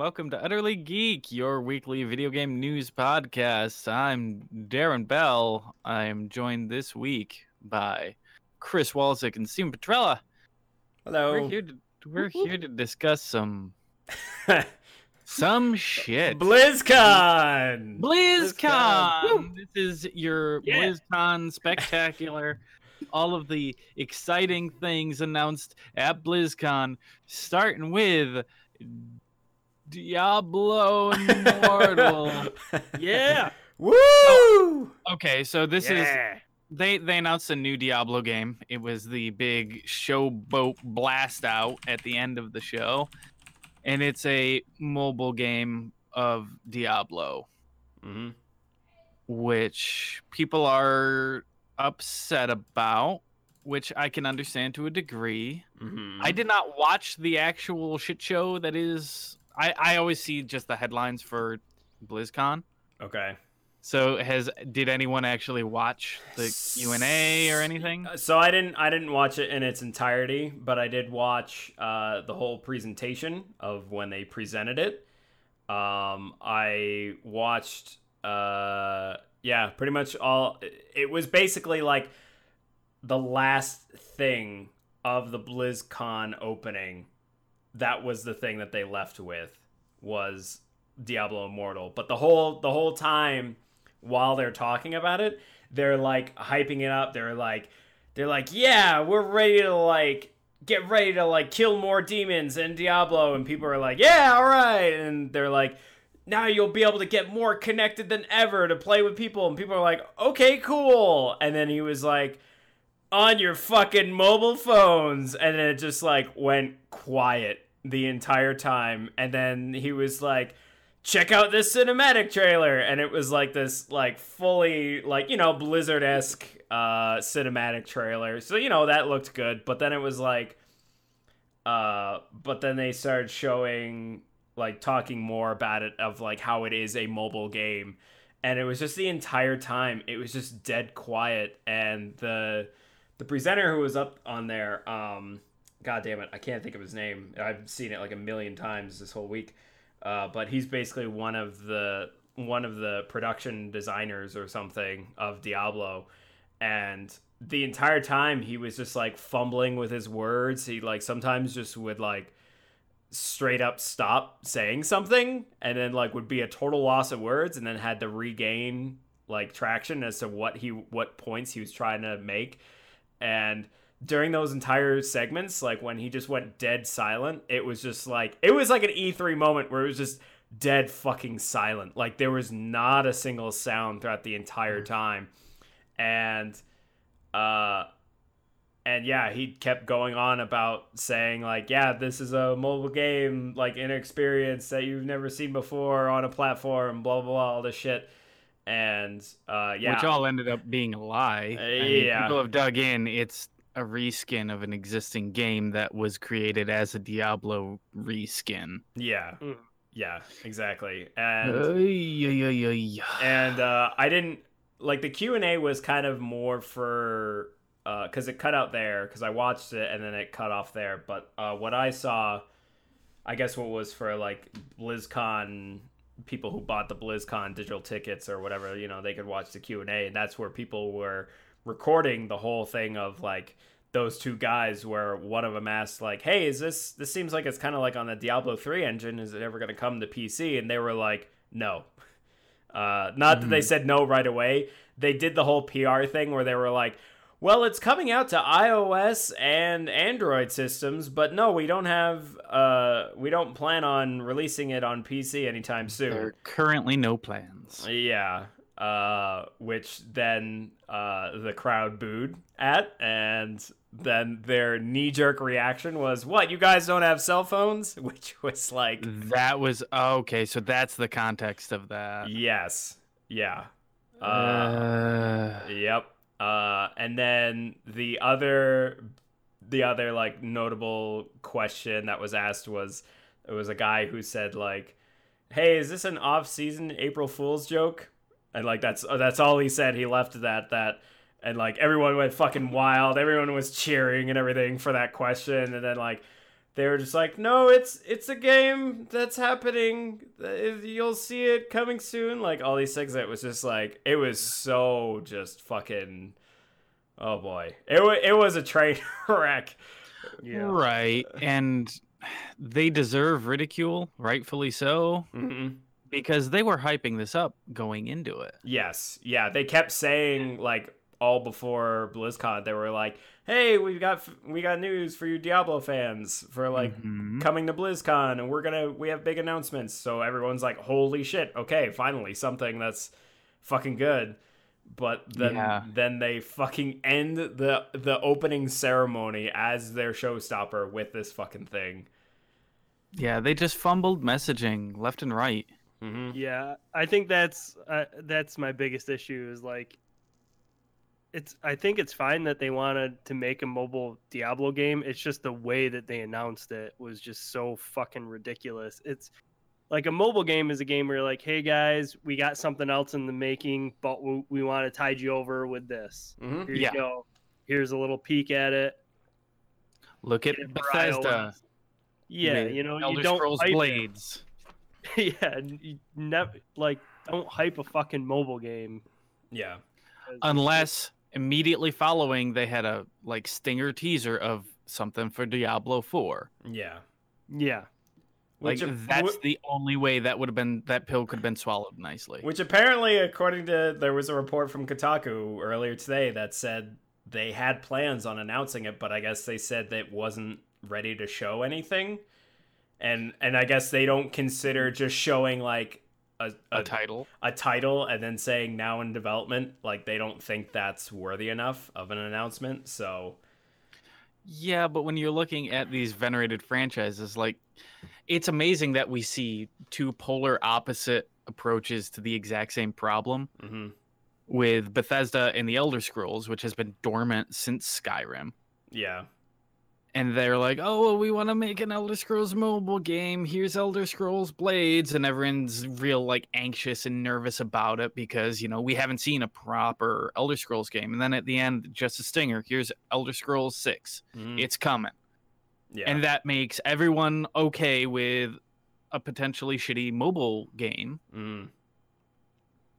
Welcome to Utterly Geek, your weekly video game news podcast. I'm Darren Bell. I am joined this week by Chris Walzick and Steven Petrella. Hello. We're here to we're here to discuss some some shit. BlizzCon. BlizzCon. This is your Yeah. BlizzCon spectacular. All of the exciting things announced at BlizzCon, starting with Diablo Immortal. yeah. Woo! Okay, so this is they they announced a new Diablo game. It was the big showboat blast out at the end of the show, and it's a mobile game of Diablo, Mhm. which people are upset about, which I can understand to a degree. Mhm. I did not watch the actual shit show that is. I I always see just the headlines for BlizzCon. Okay. So has did anyone actually watch the Q and A or anything? Uh, So I didn't I didn't watch it in its entirety, but I did watch uh, the whole presentation of when they presented it. Um, I watched uh, yeah, pretty much all. It was basically like the last thing of the BlizzCon opening. That was the thing that they left with was Diablo Immortal. But the whole the whole time while they're talking about it, they're like hyping it up. They're like they're like, "Yeah, we're ready to like get ready to like kill more demons in Diablo." And people are like, "Yeah, all right." And they're like, "Now you'll be able to get more connected than ever to play with people." And people are like, "Okay, cool." And then he was like, "On your fucking mobile phones." And then it just like went quiet the entire time. And then he was like, check out this cinematic trailer. And it was like this like fully like you know blizzard-esque uh cinematic trailer. So you know that looked good. But then it was like uh but then they started showing like talking more about it of like how it is a mobile game. And it was just the entire time it was just dead quiet. And the the presenter who was up on there um god damn it i can't think of his name. I've seen it like a million times this whole week. Uh, but he's basically one of the one of the production designers or something of Diablo, and the entire time he was just like fumbling with his words. He like sometimes just would like straight up stop saying something, and then like would be a total loss of words, and then had to regain like traction as to what he what points he was trying to make, and during those entire segments, like when he just went dead silent, it was just like it was like an E3 moment where it was just dead fucking silent. Like there was not a single sound throughout the entire time. And uh and yeah, he kept going on about saying like, yeah, this is a mobile game, like an experience that you've never seen before on a platform, blah blah blah, all this shit. And uh yeah. Which all ended up being a lie. Uh, I mean, yeah. people have dug in. It's a reskin of an existing game that was created as a Diablo reskin. yeah. Yeah, exactly. And Ay, ay, ay, ay. and uh, I didn't like the Q and A was kind of more for because it cut out there because I watched it and then it cut off there. But uh, what I saw, I guess what was for like BlizzCon people who bought the BlizzCon digital tickets or whatever, you know, they could watch the Q and A, and that's where people were recording the whole thing of like those two guys where one of them asked like hey is this this seems like it's kind of like on the diablo 3 engine. Is it ever going to come to pc and they were like no. Uh, not that they said no right away. They did the whole pr thing where they were like well it's coming out to ios and android systems but no we don't have uh, we don't plan on releasing it on pc anytime soon There are currently no plans. yeah. Uh, which then uh, the crowd booed at, and then their knee jerk reaction was, "What? You guys don't have cell phones?" Which was like, That was okay. So that's the context of that. yes, yeah, uh, Uh, yep. Uh, and then the other, the other like notable question that was asked was, it was a guy who said like, "Hey, is this an off-season April Fool's joke?" And like that's uh, that's all he said. He left that that, and like everyone went fucking wild. Everyone was cheering and everything for that question. And then like they were just like, no, it's it's a game that's happening. You'll see it coming soon. Like all these things. It was just like it was so just fucking. Oh boy, it wa- it was a train wreck. Yeah. Right. And they deserve ridicule, rightfully so, hmm because they were hyping this up going into it. Yes, yeah. They kept saying like all before BlizzCon, they were like, "Hey, we've got we got news for you Diablo fans for like Mhm. coming to BlizzCon, and we're gonna we have big announcements." So everyone's like, "Holy shit! Okay, finally something that's fucking good." But then Yeah. then they fucking end the the opening ceremony as their showstopper with this fucking thing. Yeah, they just fumbled messaging left and right. Mm-hmm. Yeah, I think that's uh, that's my biggest issue is like it's I think it's fine that they wanted to make a mobile Diablo game. It's just the way that they announced it was just so fucking ridiculous. It's like a mobile game is a game where you're like, "Hey guys, we got something else in the making, but we, we want to tide you over with this. Mm-hmm. Here Yeah. you go. Here's a little peek at it." Look at Get Bethesda. iOS. Yeah, with you know, Elder you don't Scrolls hype. Blades. yeah, you never like don't hype a fucking mobile game Yeah. Unless immediately following they had a like stinger teaser of something for Diablo 4. Yeah. yeah, Like Which that's wh- the only way that would have been that pill could have been swallowed nicely. Which apparently, according to there was a report from Kotaku earlier today that said they had plans on announcing it, but I guess they said that it wasn't ready to show anything, and and I guess they don't consider just showing like a a a, title. a title and then saying now in development, like they don't think that's worthy enough of an announcement. So Yeah, but when you're looking at these venerated franchises, like it's amazing that we see two polar opposite approaches to the exact same problem mhm. with Bethesda and the Elder Scrolls, which has been dormant since Skyrim. yeah, And they're like, oh, well, we want to make an Elder Scrolls mobile game. Here's Elder Scrolls Blades. And everyone's real, like, anxious and nervous about it because, you know, we haven't seen a proper Elder Scrolls game. And then at the end, just a stinger. Here's Elder Scrolls 6. Mhm. It's coming. yeah, and that makes everyone okay with a potentially shitty mobile game. Mhm.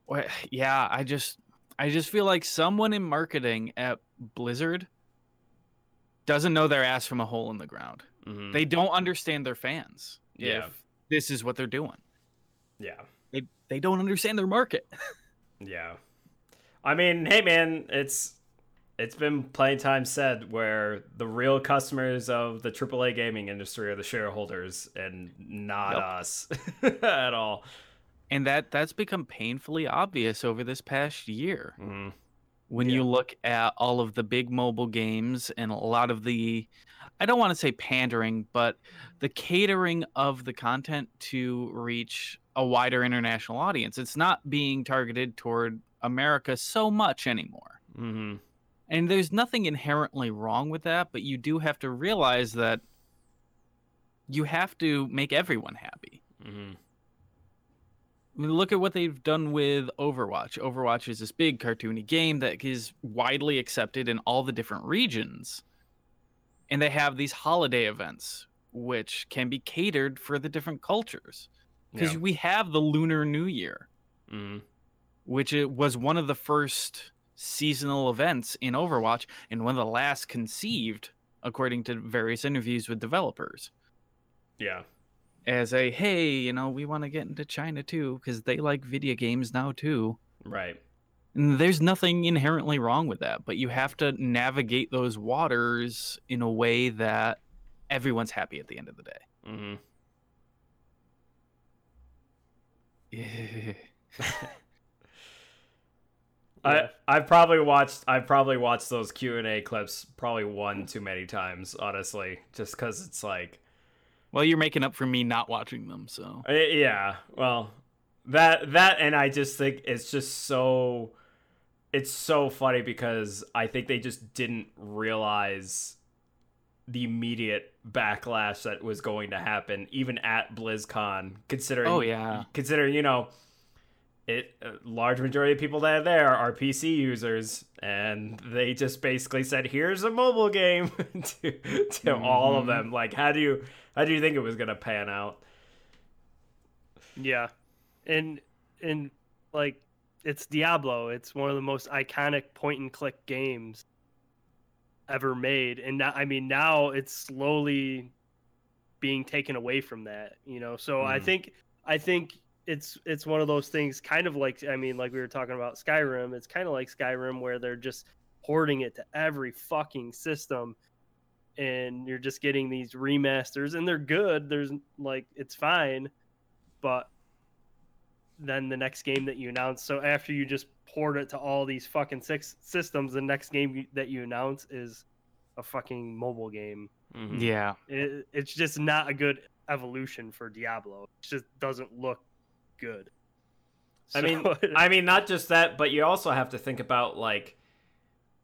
Well, Yeah, I just I just feel like someone in marketing at Blizzard doesn't know their ass from a hole in the ground. Mhm. They don't understand their fans. Yeah. This is what they're doing. yeah. They they don't understand their market. Yeah. I mean, hey man, it's it's been plenty of times said where the real customers of the AAA gaming industry are the shareholders and not Yep. us at all. And that that's become painfully obvious over this past year. Mhm. When Yeah. you look at all of the big mobile games and a lot of the I don't want to say pandering, but the catering of the content to reach a wider international audience. It's not being targeted toward America so much anymore. Mhm. And there's nothing inherently wrong with that, but you do have to realize that you have to make everyone happy. Mhm. I mean, look at what they've done with Overwatch. Overwatch is this big cartoony game that is widely accepted in all the different regions. And they have these holiday events, which can be catered for the different cultures. Because Yeah. we have the Lunar New Year, Mhm. which it was one of the first seasonal events in Overwatch and one of the last conceived, according to various interviews with developers Yeah. As a hey, you know, we want to get into China too because they like video games now too. Right. And there's nothing inherently wrong with that, but you have to navigate those waters in a way that everyone's happy at the end of the day. Mm-hmm. Yeah. I I've probably watched I've probably watched those Q and A clips probably one too many times, honestly, just because it's like well, you're making up for me not watching them, so Uh, Yeah, well, that that and I just think it's just so it's so funny because I think they just didn't realize the immediate backlash that was going to happen even at BlizzCon considering Oh, yeah. considering you know it a large majority of people that are there are PC users, and they just basically said, "Here's a mobile game" to to all of Mhm. them. Like, how do you how do you think it was gonna pan out? Yeah, and and like it's Diablo. It's one of the most iconic point and click games ever made, and now I mean now it's slowly being taken away from that. You know, so I Mhm. think I think it's it's one of those things, kind of like I mean, like we were talking about Skyrim. It's kind of like Skyrim where they're just porting it to every fucking system. And you're just getting these remasters, and they're good. There's like, it's fine, but then the next game that you announce. So after you just port it to all these fucking six systems, the next game you- that you announce is a fucking mobile game. Mhm. Yeah. It, it's just not a good evolution for Diablo. It just doesn't look good. I mean, I mean, not just that, but you also have to think about like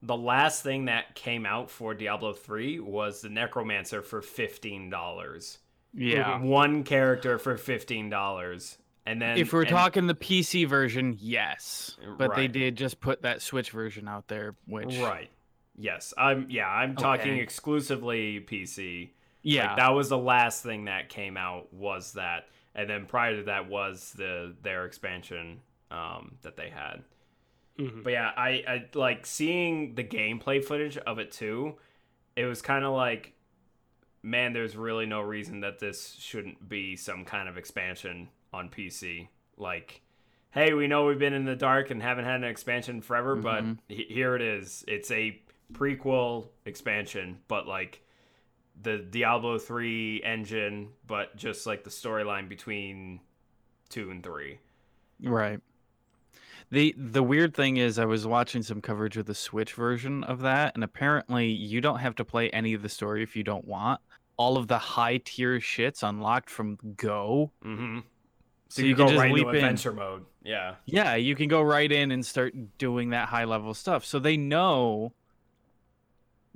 the last thing that came out for Diablo 3 was the Necromancer for $15. Yeah. One character for $15. And then if we're and- talking the PC version, yes, but they did just put that Switch version out there, which Right. Yes. I'm yeah, I'm talking Okay. exclusively PC. yeah, Like, that was the last thing that came out was that. And then prior to that was the their expansion um, that they had. Mhm. But yeah, I, I like seeing the gameplay footage of it too. It was kind of like, man, there's really no reason that this shouldn't be some kind of expansion on PC. Like, hey, we know we've been in the dark and haven't had an expansion forever, Mhm. but he- here it is. It's a prequel expansion, but like the Diablo 3 engine, but just like the storyline between 2 and 3. right. The the weird thing is I was watching some coverage of the Switch version of that and apparently you don't have to play any of the story if you don't want. All of the high tier shits unlocked from Go. Mhm. So, you, you, go can just right leap into in. mode. Yeah. Yeah, you can go right in and start doing that high level stuff. So they know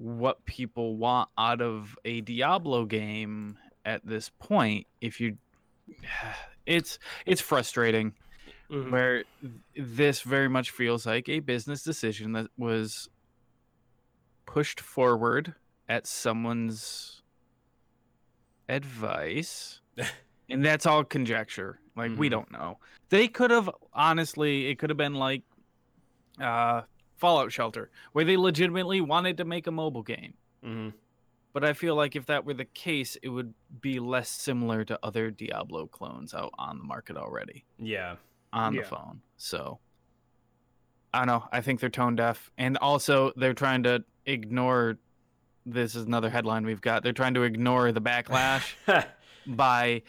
what people want out of a Diablo game at this point. If you it's it's frustrating Mhm. where this very much feels like a business decision that was pushed forward at someone's advice and that's all conjecture like we Mhm. don't know they could have honestly it could have been like uh fallout shelter where they legitimately wanted to make a mobile game hmm but i feel like if that were the case it would be less similar to other diablo clones out on the market already Yeah. on Yeah. the phone. So I don't know. I think they're tone deaf. And also they're trying to ignore this is another headline we've got. They're trying to ignore the backlash by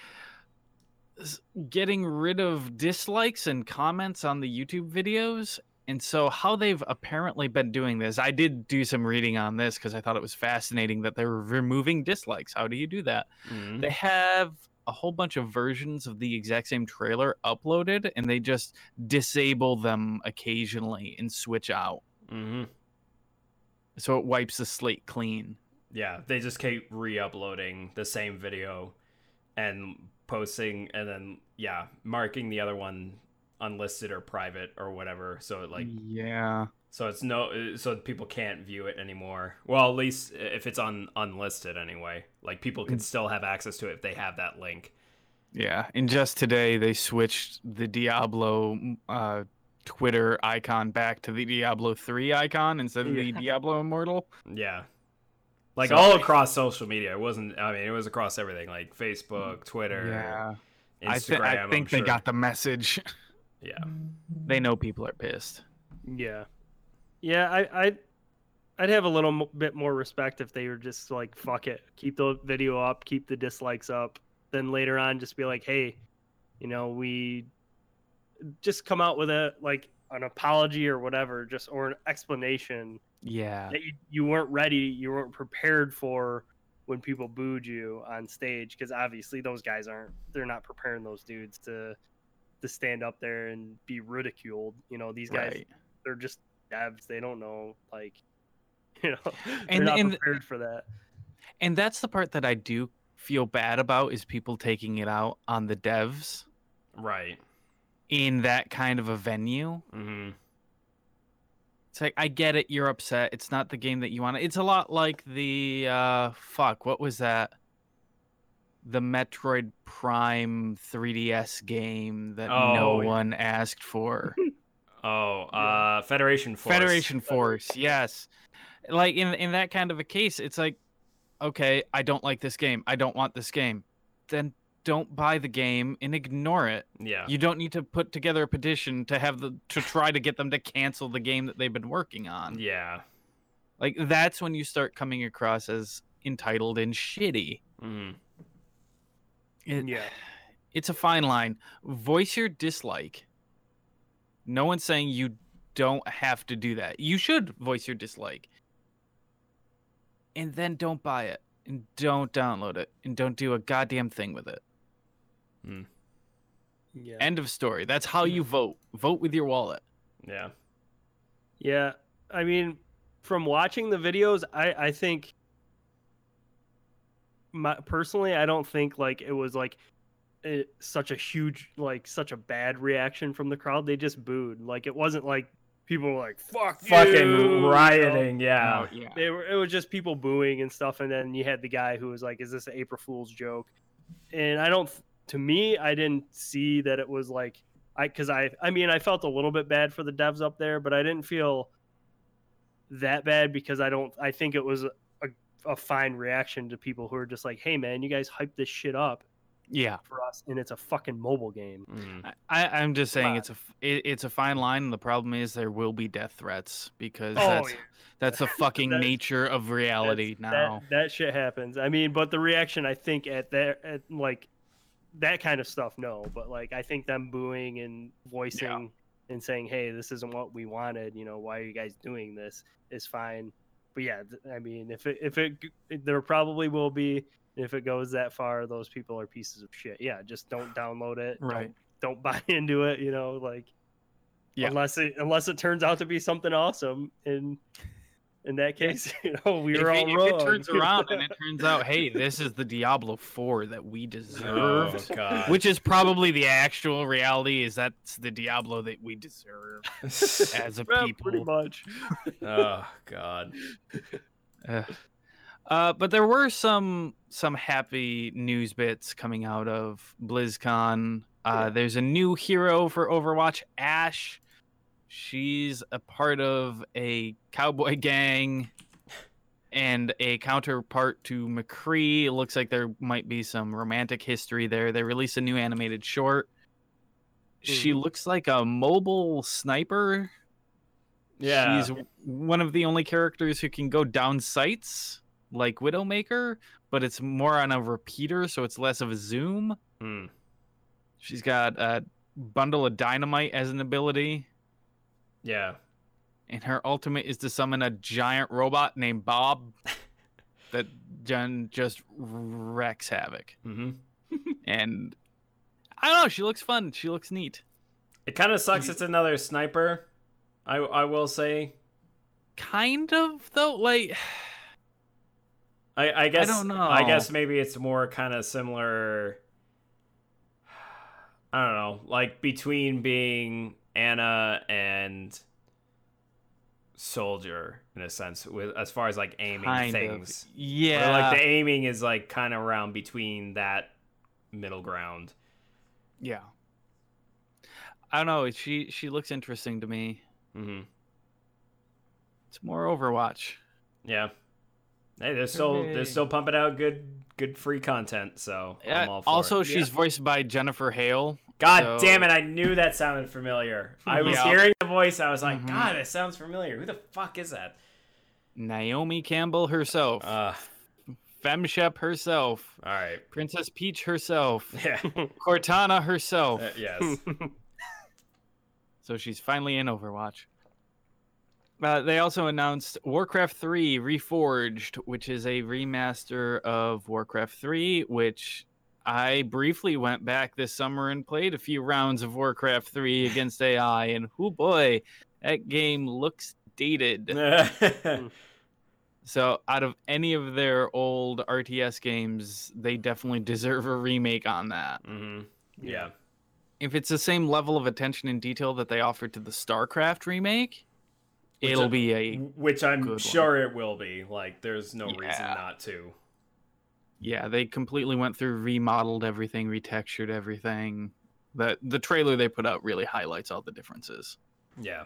getting rid of dislikes and comments on the YouTube videos. And so how they've apparently been doing this, I did do some reading on this because I thought it was fascinating that they were removing dislikes. How do you do that? Mhm. they have a whole bunch of versions of the exact same trailer uploaded and they just disable them occasionally and switch out Mm-hmm. so it wipes the slate clean Yeah. They just keep re-uploading the same video and posting, and then yeah, marking the other one unlisted or private or whatever. So it like yeah so it's no so people can't view it anymore. Well, at least if it's on unlisted anyway. Like people can still have access to it if they have that link. yeah and just today they switched the diablo uh twitter icon back to the diablo 3 icon instead of the diablo immortal Yeah. Like So- all across social media. It wasn't I mean, it was across everything like Facebook, Twitter, yeah Instagram. i, thi- I think they got the message Yeah. Mm-hmm. they know people are pissed Yeah, yeah. I I I'd have a little mo- bit more respect if they were just like, fuck it, keep the video up, keep the dislikes up. Then later on, just be like, hey, you know, we just come out with a like an apology or whatever, just or an explanation yeah that you, you weren't ready, you weren't prepared for when people booed you on stage because obviously those guys aren't they're not preparing those dudes to to stand up there and be ridiculed. You know, these guys right they're just devs. They don't know like you know they're And- not and- prepared for that. and that's the part that I do feel bad about is people taking it out on the devs. Right. in that kind of a venue. hmm It's like I get it, you're upset. It's not the game that you want. It's a lot like the uh fuck, what was that? The Metroid Prime 3DS game that no Oh, yeah. one asked for. Oh, uh, Federation Force. Federation Force, yes. Like in in that kind of a case, it's like, okay, I don't like this game. I don't want this game. Then don't buy the game and ignore it. Yeah. You don't need to put together a petition to have the to try to get them to cancel the game that they've been working on. Yeah. Like that's when you start coming across as entitled and shitty. hmm It- Yeah. It's a fine line. Voice your dislike. No one's saying you don't have to do that. You should voice your dislike. And then don't buy it. And don't download it. And don't do a goddamn thing with it. Hmm. Yeah. End of story. That's how you hmm. vote. Vote with your wallet. Yeah. Yeah, I mean, from watching the videos, I I think, my, personally, I don't think like it was like it, such a huge like such a bad reaction from the crowd. They just booed. Like it wasn't like people were like "fuck you," Fucking you know? rioting. Yeah. Oh, yeah. They were. It was just people booing and stuff. And then you had the guy who was like, "Is this an April Fool's joke?" And I don't. To me, I didn't see that it was like I because I I mean I felt a little bit bad for the devs up there, but I didn't feel that bad because I don't. I think it was a, a fine reaction to people who are just like, "Hey man, you guys hype this shit up Yeah. for us, and it's a fucking mobile game." Mhm. I, I'm just saying Come it's a f- it, it's a fine line. And the problem is there will be death threats because Oh, that's yeah. that's the fucking That's- nature of reality now. That, that shit happens. I mean, but the reaction I think at that at like that kind of stuff, no. But like I think them booing and voicing and saying, "Hey, this isn't what we wanted," you know, why are you guys doing this? Is fine. But yeah, I mean, if it if it there probably will be if it goes that far, those people are pieces of shit. Yeah, just don't download it. Right. Don't, don't buy into it. You know, like Yeah. unless it unless it turns out to be something awesome. In in that case, you know, we if, were it, all if wrong. it turns around and it turns out, hey, this is the Diablo 4 that we Oh deserved, god. which is probably the actual reality, is that's the Diablo that we deserve as a Yeah, people. pretty much. oh god. Ugh. Uh, but there were some some happy news bits coming out of BlizzCon. Uh, Yeah. There's a new hero for Overwatch, Ash. She's a part of a cowboy gang and a counterpart to McCree. It looks like there might be some romantic history there. They released a new animated short. She Mhm. looks like a mobile sniper. Yeah. She's one of the only characters who can go down sights like Widowmaker, but it's more on a repeater, so it's less of a zoom. Mm. She's got a bundle of dynamite as an ability, Yeah. and her ultimate is to summon a giant robot named Bob that Jen just wrecks havoc. hmm And I don't know, she looks fun. She looks neat. It kind of sucks. It's another sniper. I I will say. Kind of though, like I I guess I don't know. I guess maybe it's more kind of similar. I don't know, like between being Ana and Soldier in a sense, with as far as like aiming kind things. of. Or, Yeah. like the aiming is like kind of around between that middle ground. Yeah. I don't know. She she looks interesting to me. hmm It's more Overwatch. Yeah. Hey, they're still Hooray. they're still pumping out good good free content, so I'm Yeah, all for also, it. she's voiced by Jennifer Hale. God so- damn it! I knew that sounded familiar. I was Yeah. hearing the voice. I was like, Mhm. God, it sounds familiar. Who the fuck is that? Naomi Campbell herself. Uh, Femshep herself. all right. Princess Peach herself. Yeah. Cortana herself. Uh, yes. So she's finally in Overwatch. Uh, they also announced Warcraft 3 Reforged, which is a remaster of Warcraft 3, which I briefly went back this summer and played a few rounds of Warcraft 3 against AI, and oh boy, that game looks dated. So, out of any of their old RTS games, they definitely deserve a remake on that. hmm Yeah. if it's the same level of attention and detail that they offered to the StarCraft remake, Which it'll I- be a Which I'm good one. sure it will be. Like, there's no reason not to. Yeah. They completely went through, remodeled everything, retextured everything. The the trailer they put out really highlights all the differences. Yeah.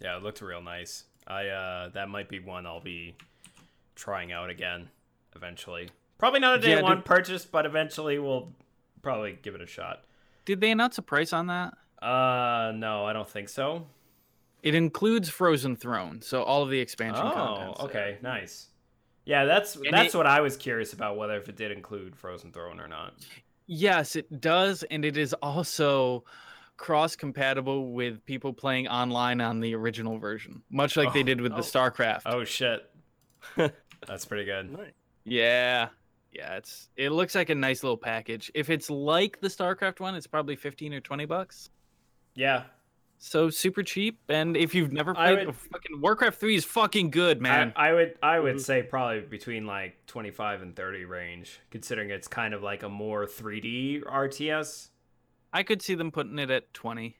Yeah, it looked real nice. I uh that might be one I'll be trying out again eventually. Probably not a day Yeah, one did- purchase, but eventually we'll probably give it a shot. Did they announce a price on that? Uh no, I don't think so. It includes Frozen Throne, so all of the expansion Oh, okay, nice. Yeah, that's And that's it- what I was curious about whether if it did include Frozen Throne or not. Yes, it does, and it is also cross compatible with people playing online on the original version, much like they Oh, did with oh. the StarCraft. Oh shit. that's pretty good. Nice. Yeah. Yeah, it's it looks like a nice little package. If it's like the StarCraft one, it's probably 15 or 20 bucks. Yeah. So super cheap and if you've never played would- fucking Warcraft 3 is fucking good, man. I, I would I would Mhm. say probably between like 25 and 30 range, considering it's kind of like a more 3D RTS. I could see them putting it at 20.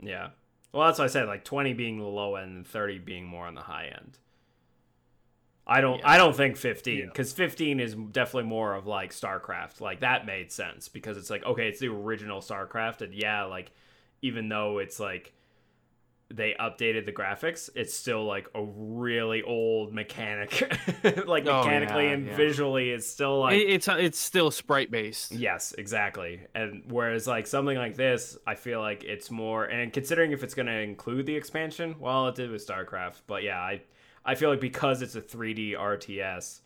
Yeah. Well, that's what I said. Like 20 being the low end and 30 being more on the high end. I don't. Yeah. I don't think 15 Yeah. because 15 is definitely more of like StarCraft. Like that made sense because it's like okay, it's the original StarCraft, and yeah, like even though it's like they updated the graphics, it's still like a really old mechanic. like Oh, mechanically yeah, and yeah. visually, it's still like It- it's it's still sprite based. Yes, exactly. And whereas like something like this, I feel like it's more and considering if it's going to include the expansion, well, it did with StarCraft, but yeah, I I feel like because it's a 3D RTS,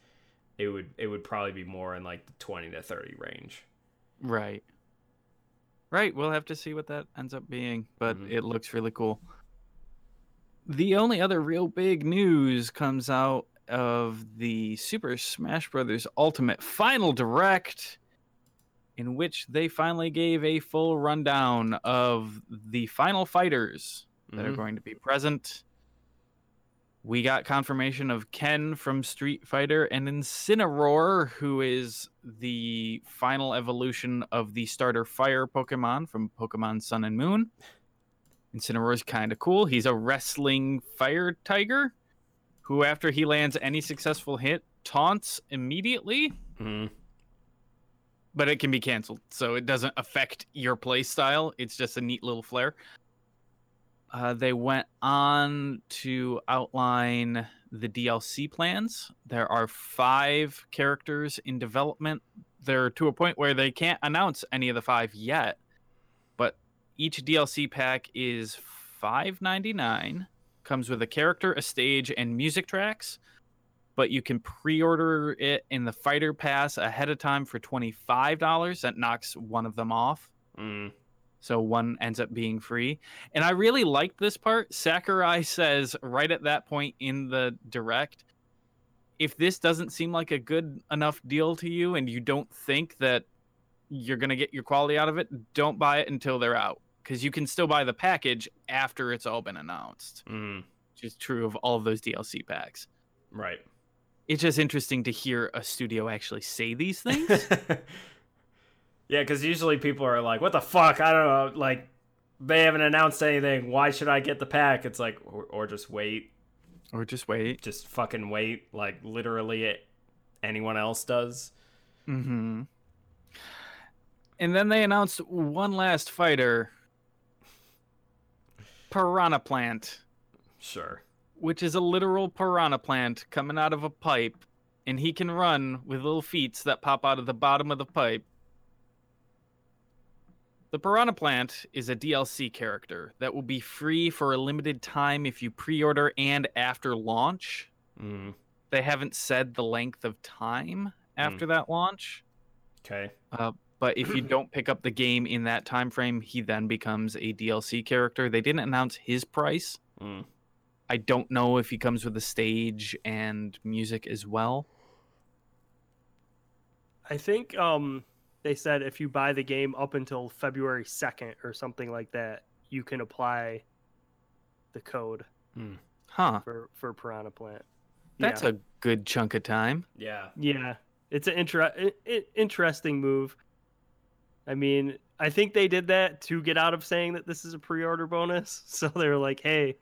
it would it would probably be more in like the 20 to 30 range. Right. Right. We'll have to see what that ends up being, but Mhm. it looks really cool. The only other real big news comes out of the Super Smash Bros. Ultimate Final Direct, in which they finally gave a full rundown of the final fighters that are Mhm. going to be present. We got confirmation of Ken from Street Fighter and Incineroar, who is the final evolution of the starter fire Pokemon from Pokemon Sun and Moon. Incineroar is kind of cool. He's a wrestling fire tiger who, after he lands any successful hit, taunts immediately, Mhm. but it can be canceled. So it doesn't affect your play style. It's just a neat little flair. Uh, they went on to outline the DLC plans. There are five characters in development. They're to a point where they can't announce any of the five yet, but each DLC pack is five ninety nine. Comes with a character, a stage, and music tracks. But you can pre-order it in the Fighter Pass ahead of time for twenty five dollars. That knocks one of them off Mm. So one ends up being free. And I really liked this part. Sakurai says right at that point in the direct, if this doesn't seem like a good enough deal to you and you don't think that you're going to get your quality out of it, don't buy it until they're out because you can still buy the package after it's all been announced, Mm. which is true of all of those DLC packs. Right. It's just interesting to hear a studio actually say these things. Yeah, because usually people are like, "What the fuck?" I don't know. Like, they haven't announced anything. Why should I get the pack? It's like, or, or just wait. or just wait. Just fucking wait. Like literally, it, anyone else does. Mm-hmm. And then they announced one last fighter, Piranha Plant, Sure. which is a literal piranha plant coming out of a pipe, and he can run with little feet that pop out of the bottom of the pipe. The Piranha Plant is a DLC character that will be free for a limited time if you pre order and after launch. Mm. They haven't said the length of time after that launch. Okay. but if you don't pick up the game in that time frame he then becomes a dlc character they didn't announce his price Mm. i don't know if he comes with a stage and music as well I think um they said if you buy the game up until February 2nd or something like that, you can apply the code hmm. huh for for Piranha Plant. that's yeah. a good chunk of time Yeah. yeah. It's an inter- i- i- interesting move. I mean, I think they did that to get out of saying that this is a pre-order bonus. So they're like, "Hey,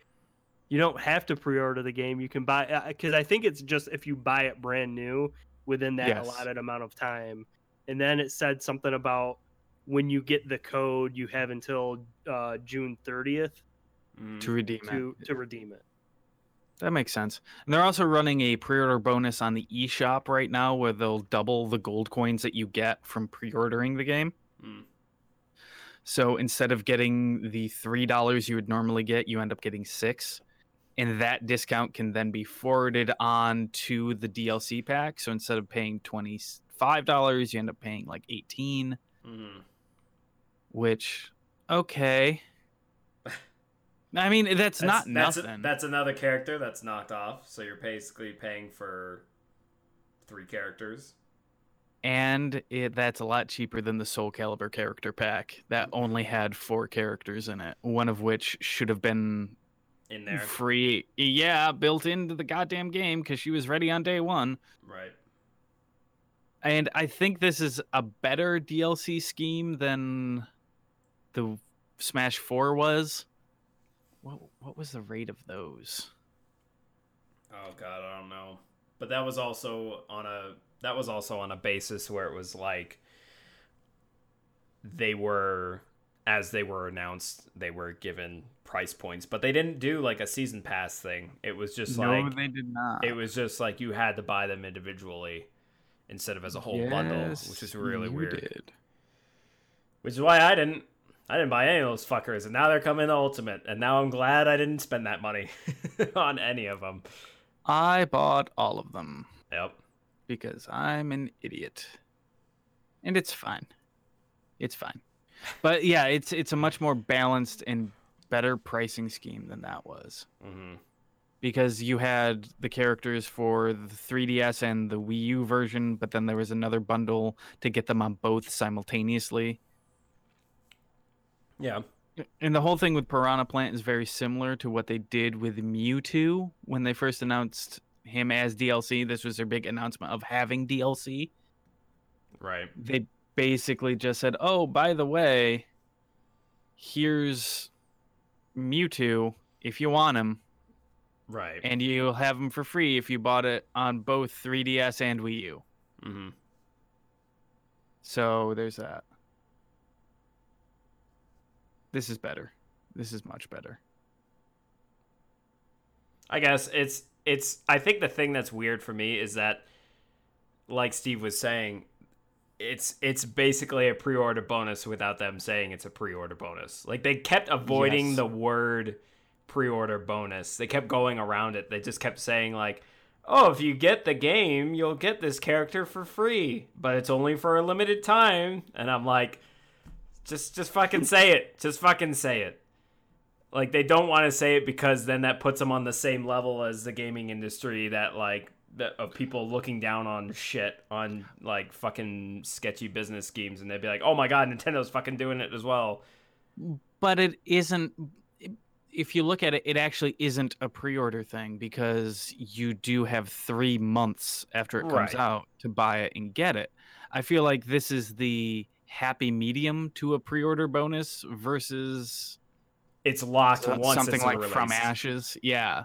you don't have to pre-order the game. You can buy uh, because I think it's just if you buy it brand new within that Yes. allotted amount of time." And then it said something about when you get the code, you have until uh, June 30th Mm. to redeem to it. to redeem it. That makes sense. And they're also running a pre-order bonus on the eShop right now where they'll double the gold coins that you get from pre-ordering the game. Mm. So instead of getting the three dollars you would normally get, you end up getting six. And that discount can then be forwarded on to the DLC pack. So instead of paying twenty five dollars, you end up paying like eighteen, Mhm. which okay. I mean that's, not that's, nothing. that's another character that's knocked off. So you're basically paying for three characters. and it, that's a lot cheaper than the Soul Calibur character pack that only had four characters in it, one of which should have been in there. free. Yeah, built into the goddamn game because she was ready on day one. Right. And I think this is a better DLC scheme than the Smash Four was. What what was the rate of those? Oh god, I don't know. But that was also on a that was also on a basis where it was like they were as they were announced, they were given price points, but they didn't do like a season pass thing. It was just no, like they did not. it was just like you had to buy them individually instead of as a whole bundle, which is really weird. did. Which is why I didn't I didn't buy any of those fuckers, and now they're coming to Ultimate, and now I'm glad I didn't spend that money on any of them. I bought all of them. Yep. because I'm an idiot. And it's fine. It's fine. But yeah, it's it's a much more balanced and better pricing scheme than that was. hmm Because you had the characters for the 3DS and the Wii U version, but then there was another bundle to get them on both simultaneously. Yeah. And the whole thing with Piranha Plant is very similar to what they did with Mewtwo when they first announced him as DLC. This was their big announcement of having DLC. Right. they basically just said, "Oh, by the way, here's Mewtwo if you want him, Right. and you'll have them for free if you bought it on both 3DS and Wii U." hmm So there's that. This is better. This is much better. I guess it's it's I think the thing that's weird for me is that like Steve was saying it's it's basically a pre-order bonus without them saying it's a pre-order bonus. Like they kept avoiding Yes. the word pre-order bonus. They kept going around it. They just kept saying like, "Oh, if you get the game, you'll get this character for free, but it's only for a limited time." And I'm like, just just fucking say it. Just fucking say it. Like they don't want to say it because then that puts them on the same level as the gaming industry that like of people looking down on shit on like fucking sketchy business schemes and they'd be like, "Oh my god, Nintendo's fucking doing it as well." But it isn't if you look at it, it actually isn't a pre-order thing because you do have three months after it comes Right. out to buy it and get it. I feel like this is the happy medium to a pre-order bonus versus It's locked so- once something it's like. From Ashes. Yeah.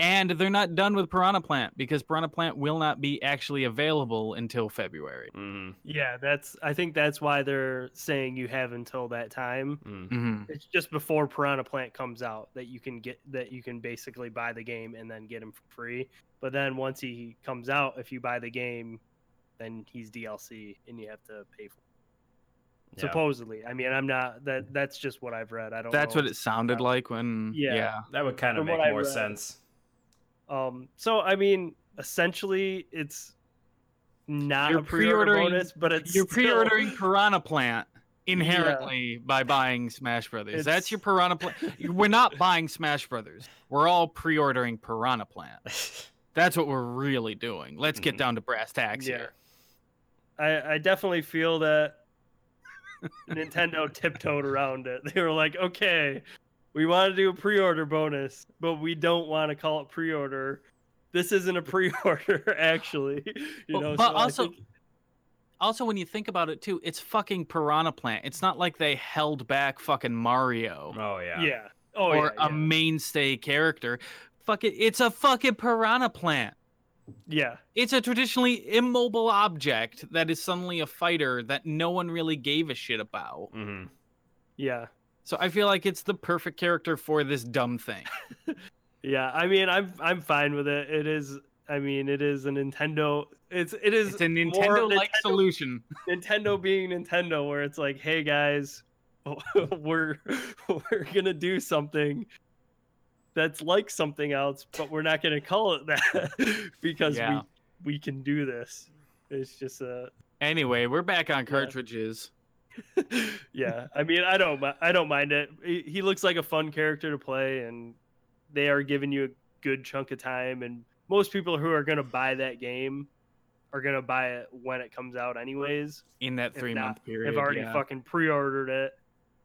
And they're not done with Piranha Plant because Piranha Plant will not be actually available until February. Mhm, Yeah, that's. I think that's why they're saying you have until that time. mhm. hmm It's just before Piranha Plant comes out that you can get that you can basically buy the game and then get him for free. But then once he comes out, if you buy the game, then he's DLC and you have to pay for. It. Yeah. Supposedly, I mean, I'm not that. That's just what I've read. I don't. That's know. what it sounded like when. Yeah. yeah. That would kind of From make more read. sense. Um. So I mean, essentially, it's not You're a pre-order pre-ordering- bonus, but it's You're still- pre-ordering Piranha Plant inherently by buying Smash Brothers. That's your Piranha Plant. We're not buying Smash Brothers. We're all pre-ordering Piranha Plant. That's what we're really doing. Let's get Mhm. down to brass tacks Yeah. here. I, I definitely feel that Nintendo tiptoed around it. They were like, okay, we want to do a pre-order bonus, but we don't want to call it pre-order. This isn't a pre-order, actually. You Well, know, but so also- think- also when you think about it too, it's fucking Piranha Plant. It's not like they held back fucking Mario Oh yeah. Yeah. Oh or yeah. a mainstay character. Fuck it, it's a fucking Piranha Plant. yeah. It's a traditionally immobile object that is suddenly a fighter that no one really gave a shit about. hmm Yeah. So I feel like it's the perfect character for this dumb thing. Yeah. I mean, I'm I'm fine with it. It is. I mean, it is a Nintendo. It's it is It's a Nintendo-like Nintendo- solution. Nintendo being Nintendo, where it's like, hey guys, we're we're gonna do something that's like something else, but we're not gonna call it that because Yeah. we we can do this. It's just a Anyway, we're back on cartridges. yeah. I mean, I don't I don't mind it. He looks like a fun character to play, and they are giving you a good chunk of time. And most people who are gonna buy that game are gonna buy it when it comes out, anyways. in that three not, month period. have already yeah. fucking pre-ordered it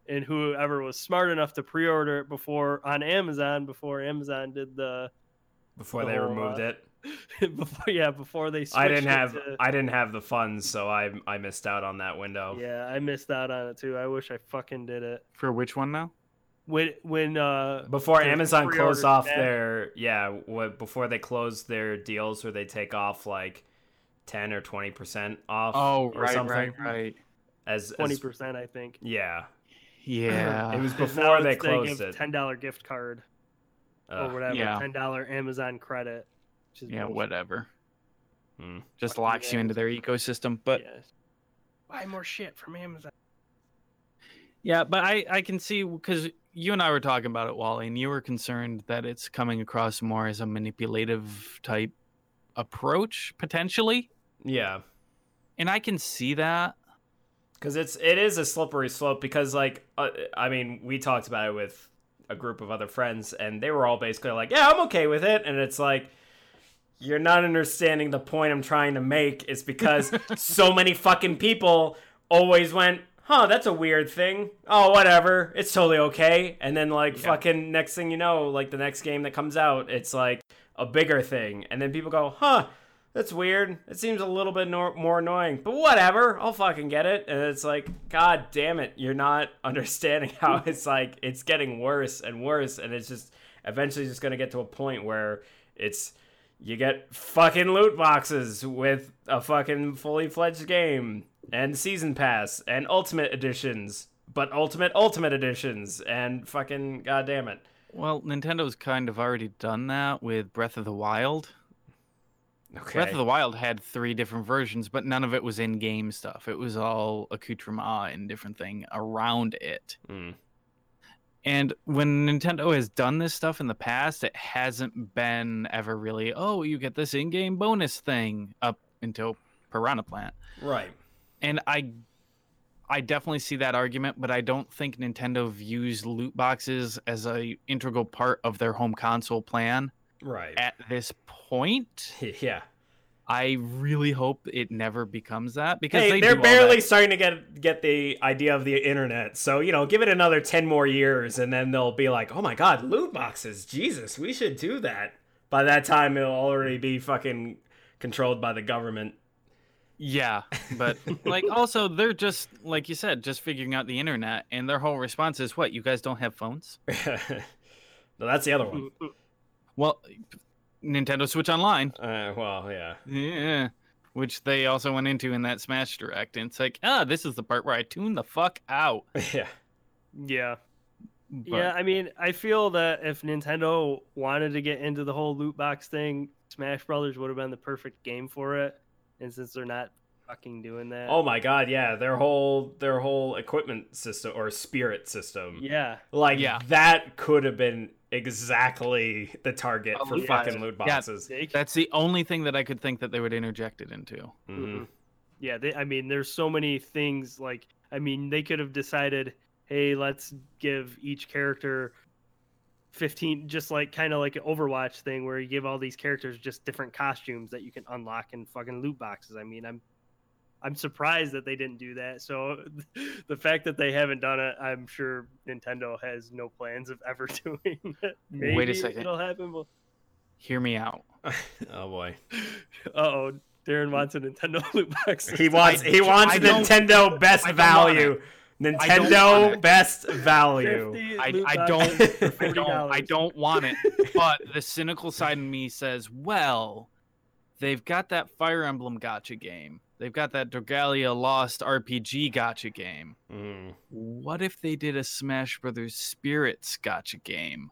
and whoever was smart enough to pre-order it before on Amazon before Amazon did the Before The they whole, removed uh, it, before yeah before they switched I didn't have to- I didn't have the funds, so I I missed out on that window. yeah I missed out on it too I wish I fucking did it For which one now? when when uh Before Amazon closed off that- their yeah, what before they closed their deals where they take off like ten or twenty percent off. Oh, or right, something. right, right. As, as twenty percent I think yeah, Yeah. it was before they it's- closed give it. ten dollar gift card or whatever yeah. ten dollar Amazon credit which is yeah, bullshit. whatever. Hmm. Just Fucking locks you into their ecosystem. But Yeah. buy more shit from Amazon yeah, but I I can see because you and I were talking about it, Wally, and you were concerned that it's coming across more as a manipulative type approach potentially, Yeah, and I can see that. because it's it is a slippery slope. Because like uh, I mean, we talked about it with a group of other friends, and they were all basically like, "Yeah, I'm okay with it," and it's like. You're not understanding the point I'm trying to make. It's because so many fucking people always went, huh, that's a weird thing. Oh, whatever. It's totally okay. And then, like, Yeah. fucking next thing you know, like, the next game that comes out, it's like a bigger thing. And then people go, huh, that's weird. It seems a little bit nor- more annoying, but whatever. I'll fucking get it. And it's like, God damn it. You're not understanding how it's like, it's getting worse and worse. And it's just eventually just going to get to a point where it's you get fucking loot boxes with a fucking fully fledged game and season pass and ultimate editions, but ultimate ultimate editions and fucking goddamn it. Well, Nintendo's kind of already done that with Breath of the Wild. Okay. Breath of the Wild had three different versions, but none of it was in-game stuff. It was all accoutrement and different thing around it. Mm. And when Nintendo has done this stuff in the past, it hasn't been ever really, oh, you get this in-game bonus thing up until Piranha Plant. Right. And I I definitely see that argument, but I don't think Nintendo views loot boxes as a integral part of their home console plan Right. at this point. yeah. I really hope it never becomes that because Hey, they are barely starting to get get the idea of the internet. So, you know, give it another 10 more years and then they'll be like, "Oh my god, loot boxes. Jesus, we should do that." By that time it'll already be fucking controlled by the government. Yeah, but like also they're just like you said, just figuring out the internet, and their whole response is, "What? You guys don't have phones?" no, that's the other one. Well, Nintendo Switch Online, Uh, well, yeah. yeah, which they also went into in that Smash Direct, and it's like, ah, this is the part where I tune the fuck out. Yeah. yeah But, yeah, I mean, I feel that if Nintendo wanted to get into the whole loot box thing, Smash Brothers would have been the perfect game for it. And since they're not fucking doing that, Oh my god, yeah, their whole their whole equipment system or spirit system. yeah, Like Yeah. that could have been exactly the target A for loot fucking loot boxes. they, that's the only thing that I could think that they would interject it into. Mhm. yeah. They, I mean, there's so many things. Like, I mean, they could have decided, hey, let's give each character. 15 just like kind of like an overwatch thing where you give all these characters just different costumes that you can unlock in fucking loot boxes i mean i'm i'm surprised that they didn't do that so the fact that they haven't done it i'm sure nintendo has no plans of ever doing it Maybe Wait a second. it'll happen but Hear me out. oh boy. uh-oh Darren wants a Nintendo loot box. He wants I- he wants I Nintendo best I don't want value. Nintendo best value. I, I don't I don't I don't want it. But the cynical side of me says, well, they've got that Fire Emblem gotcha game. They've got that Dragalia Lost RPG gotcha game. Mm. What if they did a Smash Brothers Spirits gotcha game?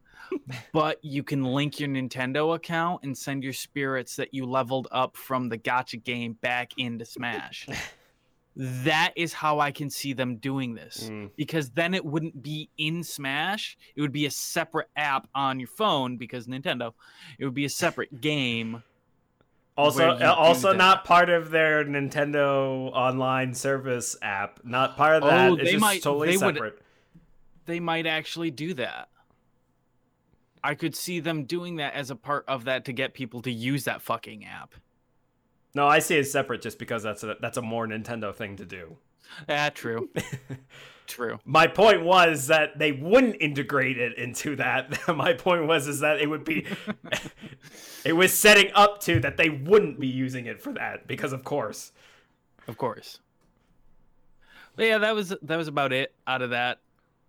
but you can link your Nintendo account and send your spirits that you leveled up from the gotcha game back into Smash. that is how I can see them doing this Mm. because then it wouldn't be in Smash. It would be a separate app on your phone because Nintendo. It would be a separate game. Also, where you uh, also not part of their Nintendo online service app. Not part of that. Oh, it's they just might- totally they would- separate. They might actually do that. I could see them doing that as a part of that to get people to use that fucking app. No, I see it separate just because that's a that's a more Nintendo thing to do. Ah, true. true. My point was that they wouldn't integrate it into that. My point was is that it would be it was setting up to that they wouldn't be using it for that because of course. Of course. But yeah, that was that was about it out of that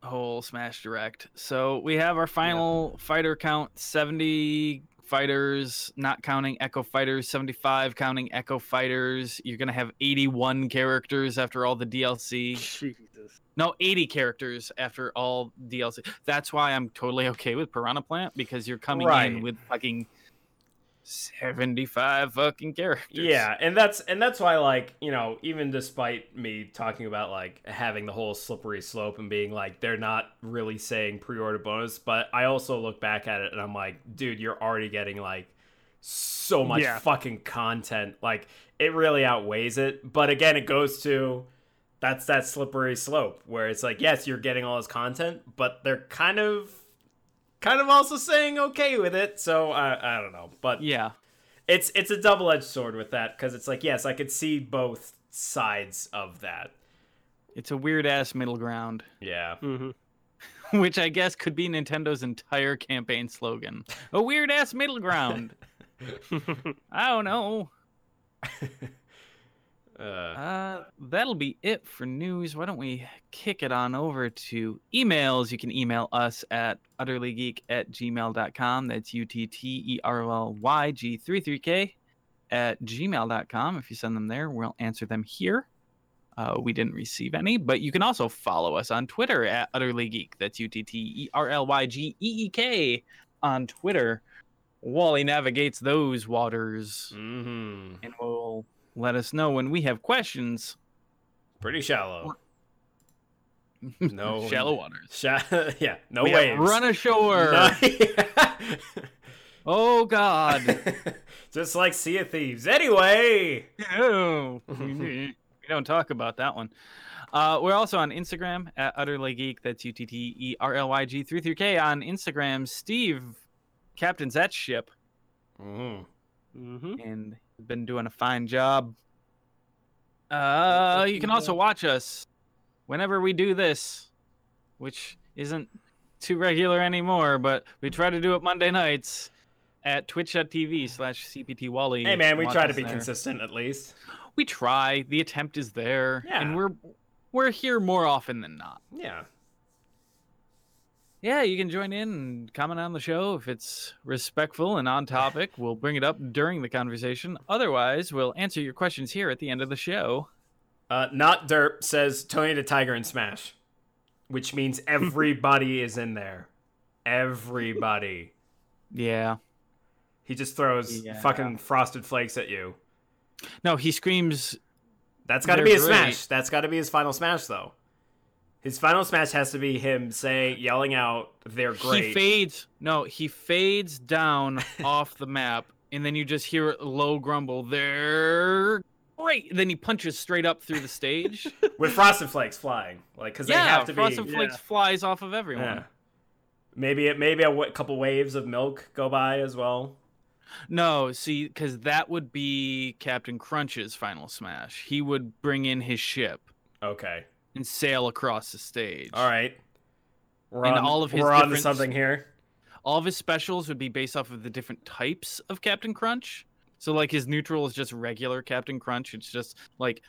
whole Smash Direct. So we have our final fighter count: seventy fighters, not counting Echo Fighters. Seventy-five counting Echo Fighters. You're gonna have eighty-one characters after all the DLC. Jesus. No, eighty characters after all DLC. That's why I'm totally okay with Piranha Plant because you're coming Right. in with fucking seventy-five fucking characters. Yeah, and that's and that's why like, you know, even despite me talking about like having the whole slippery slope and being like they're not really saying pre-order bonus, but I also look back at it and I'm like, dude, you're already getting like so much Yeah. fucking content. Like it really outweighs it. But again, it goes to that's that slippery slope where it's like, yes, you're getting all this content, but they're kind of kind of also saying okay with it. So I I don't know. But Yeah. it's it's a double edged sword with that because it's like yes, I could see both sides of that. It's a weird ass middle ground. Yeah. hmm which I guess could be Nintendo's entire campaign slogan. A weird ass middle ground. I don't know. Uh, Uh, that'll be it for news. Why don't we kick it on over to emails? You can email us at utterlygeek at gmail.com. That's U T T E R L Y G 33K at gmail.com. If you send them there, we'll answer them here. Uh, we didn't receive any, but you can also follow us on Twitter at Utterly Geek. That's U T T E R L Y G E E K on Twitter. Wally navigates those waters Mm-hmm. and will let us know when we have questions. Pretty shallow. No shallow waters. Sha- yeah. No we waves. run ashore. No- Oh God. Just like Sea of Thieves. Anyway. No. we don't talk about that one. Uh, we're also on Instagram at Utterly Geek. That's U T T E R L Y G 3 3 K on Instagram. Steve captains that ship Mhm. hmm and has been doing a fine job. Uh, you can also watch us whenever we do this, which isn't too regular anymore, but we try to do it Monday nights at twitch.tv slash CPT Wally. Hey man, we try to be there. consistent at least. We try. The attempt is there, Yeah. and we're we're here more often than not. Yeah. Yeah, you can join in and comment on the show if it's respectful and on topic. We'll bring it up during the conversation. Otherwise, we'll answer your questions here at the end of the show. Uh, not Derp says Tony the Tiger and Smash, which means everybody is in there. Everybody. Yeah. He just throws Yeah. fucking frosted flakes at you. No, he screams. That's got to be a great. smash. That's got to be his final smash, though. His final smash has to be him say, yelling out, "They're great." He fades. No, he fades down off the map, and then you just hear a low grumble. They're great. Then he punches straight up through the stage. with frosted flakes flying, like because they yeah, have to Frosted be. Flakes yeah. flies off of everyone. Yeah. Maybe it, maybe a w- couple waves of milk go by as well. No, see, because that would be Captain Crunch's final smash. He would bring in his ship Okay. And sail across the stage. All right. We're And on, all of his we're on to something here. All of his specials would be based off of the different types of Captain Crunch. So like his neutral is just regular Captain Crunch. It's just like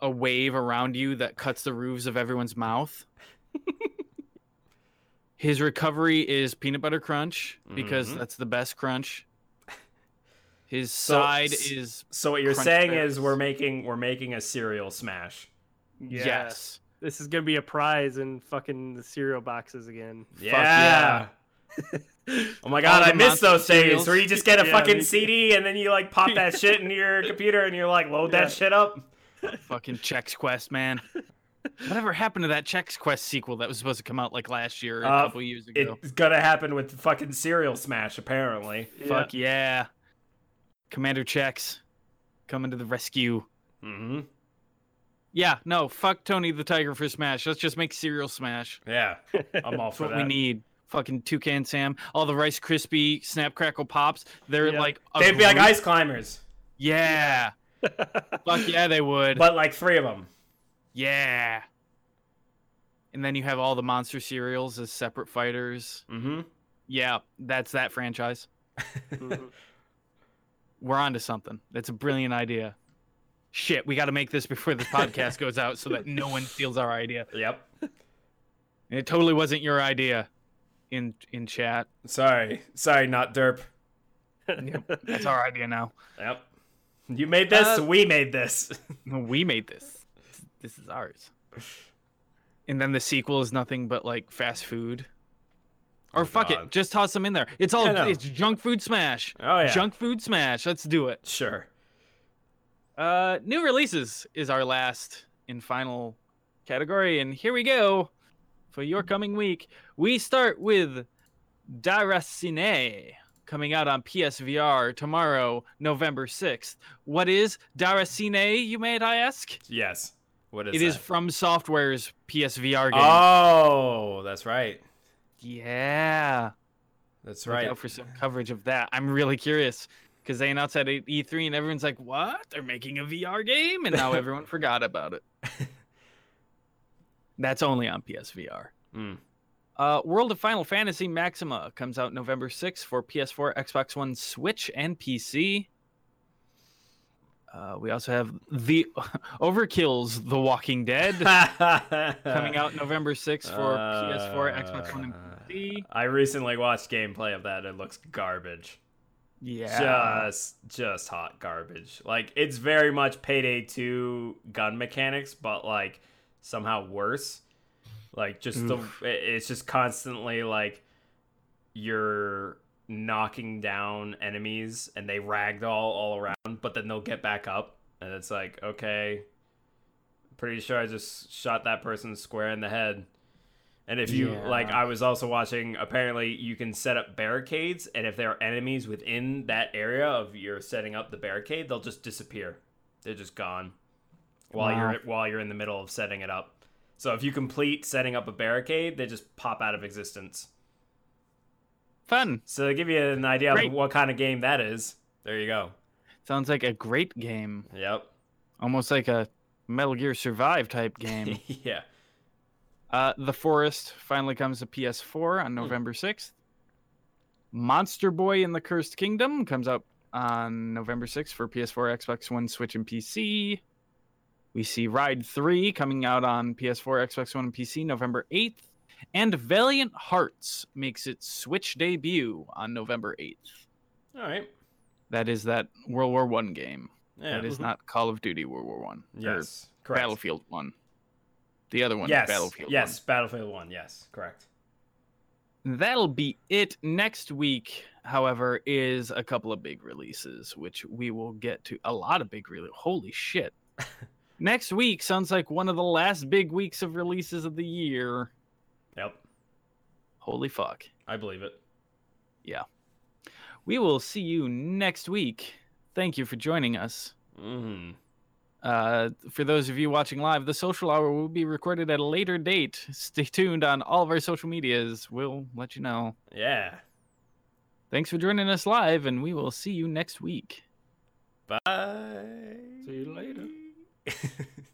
a wave around you that cuts the roofs of everyone's mouth. his recovery is peanut butter crunch because Mhm. that's the best crunch. His So- side is So what you're saying Berries. is we're making we're making a cereal smash. Yeah. yes. This is gonna be a prize in fucking the cereal boxes again. Yeah. oh my god, All I miss monster those days where you just get a Yeah, fucking. CD and then you like pop that shit into your computer and you're like load Yeah. that shit up. Fucking Chex Quest, man. Whatever happened to that Chex Quest sequel that was supposed to come out like last year or a Uh, couple years ago? It's gonna happen with fucking cereal smash apparently. Fuck yeah. Commander Chex coming to the rescue. Mm-hmm. Yeah, no, fuck Tony the Tiger for Smash. Let's just make cereal Smash. Yeah, I'm all That's for what that. we need. Fucking Toucan Sam, all the Rice Krispie Snap Crackle Pops. They're Yeah. like a They'd be like group. ice climbers, Yeah. Fuck yeah, they would. but like three of them. yeah. And then you have all the monster cereals as separate fighters. Mm-hmm. Yeah, that's that franchise. Mhm. We're on to something. That's a brilliant idea. Shit, we got to make this before this podcast goes out so that no one steals our idea. Yep. And it totally wasn't your idea in in chat. Sorry, sorry, not derp. That's our idea now. Yep. You made this. Uh, we made this. We made this. This is ours. And then the sequel is nothing but like fast food. Or Oh, fuck God. it, just toss them in there. It's all Yeah, no. it's junk food smash. Oh yeah. Junk food smash. Let's do it. Sure. Uh, new releases is our last and final category, and here we go for your coming week. We start with Déraciné coming out on PSVR tomorrow, November sixth. What is Déraciné? You may I ask? Yes. What is it? It is FromSoftware's PSVR game. Oh, that's right. yeah, That's look right. out for some coverage of that. I'm really curious because they announced that at E3 and everyone's like, "What? They're making a VR game?" And now everyone forgot about it. That's only on PSVR. Mm. Uh, World of Final Fantasy Maxima comes out November 6th for PS4, Xbox One, Switch, and PC. Uh, we also have the Overkill's The Walking Dead coming out November 6th for PS4, Xbox One, and PC. I recently watched gameplay of that. It looks garbage. Yeah. Just, just hot garbage. Like it's very much Payday 2 gun mechanics, but like somehow worse. Like just Oof. the, it's just constantly like you're knocking down enemies and they ragdoll all around, but then they'll get back up, and it's like okay, pretty sure I just shot that person square in the head. And if you like, I was also watching. Apparently, you can set up barricades, and if there are enemies within that area of you're setting up the barricade, they'll just disappear. They're just gone while Wow. you're while you're in the middle of setting it up. So if you complete setting up a barricade, they just pop out of existence. Fun. So to give you an idea Great. of what kind of game that is, there you go. Sounds like a great game. Yep. Almost like a Metal Gear Survive type game. yeah. Uh, the Forest finally comes to PS4 on November 6th. Monster Boy in the Cursed Kingdom comes out on November 6th for PS4, Xbox One, Switch, and PC. We see Ride 3 coming out on PS4, Xbox One, and PC November 8th. And Valiant Hearts makes its Switch debut on November 8th. All right. That is that World War One game. Yeah. That is not Call of Duty World War One. yes. Correct. Battlefield One. The other one, Yes. Battlefield yes. Battlefield One. Yes. Correct. That'll be it. Next week, however, is a couple of big releases, which we will get to. A lot of big releases. Holy shit. Next week sounds like one of the last big weeks of releases of the year. Yep. Holy fuck. I believe it. Yeah. We will see you next week. Thank you for joining us. Mm. Uh, for those of you watching live, the social hour will be recorded at a later date. Stay tuned on all of our social medias. We'll let you know. Yeah. Thanks for joining us live, and we will see you next week. Bye. See you later.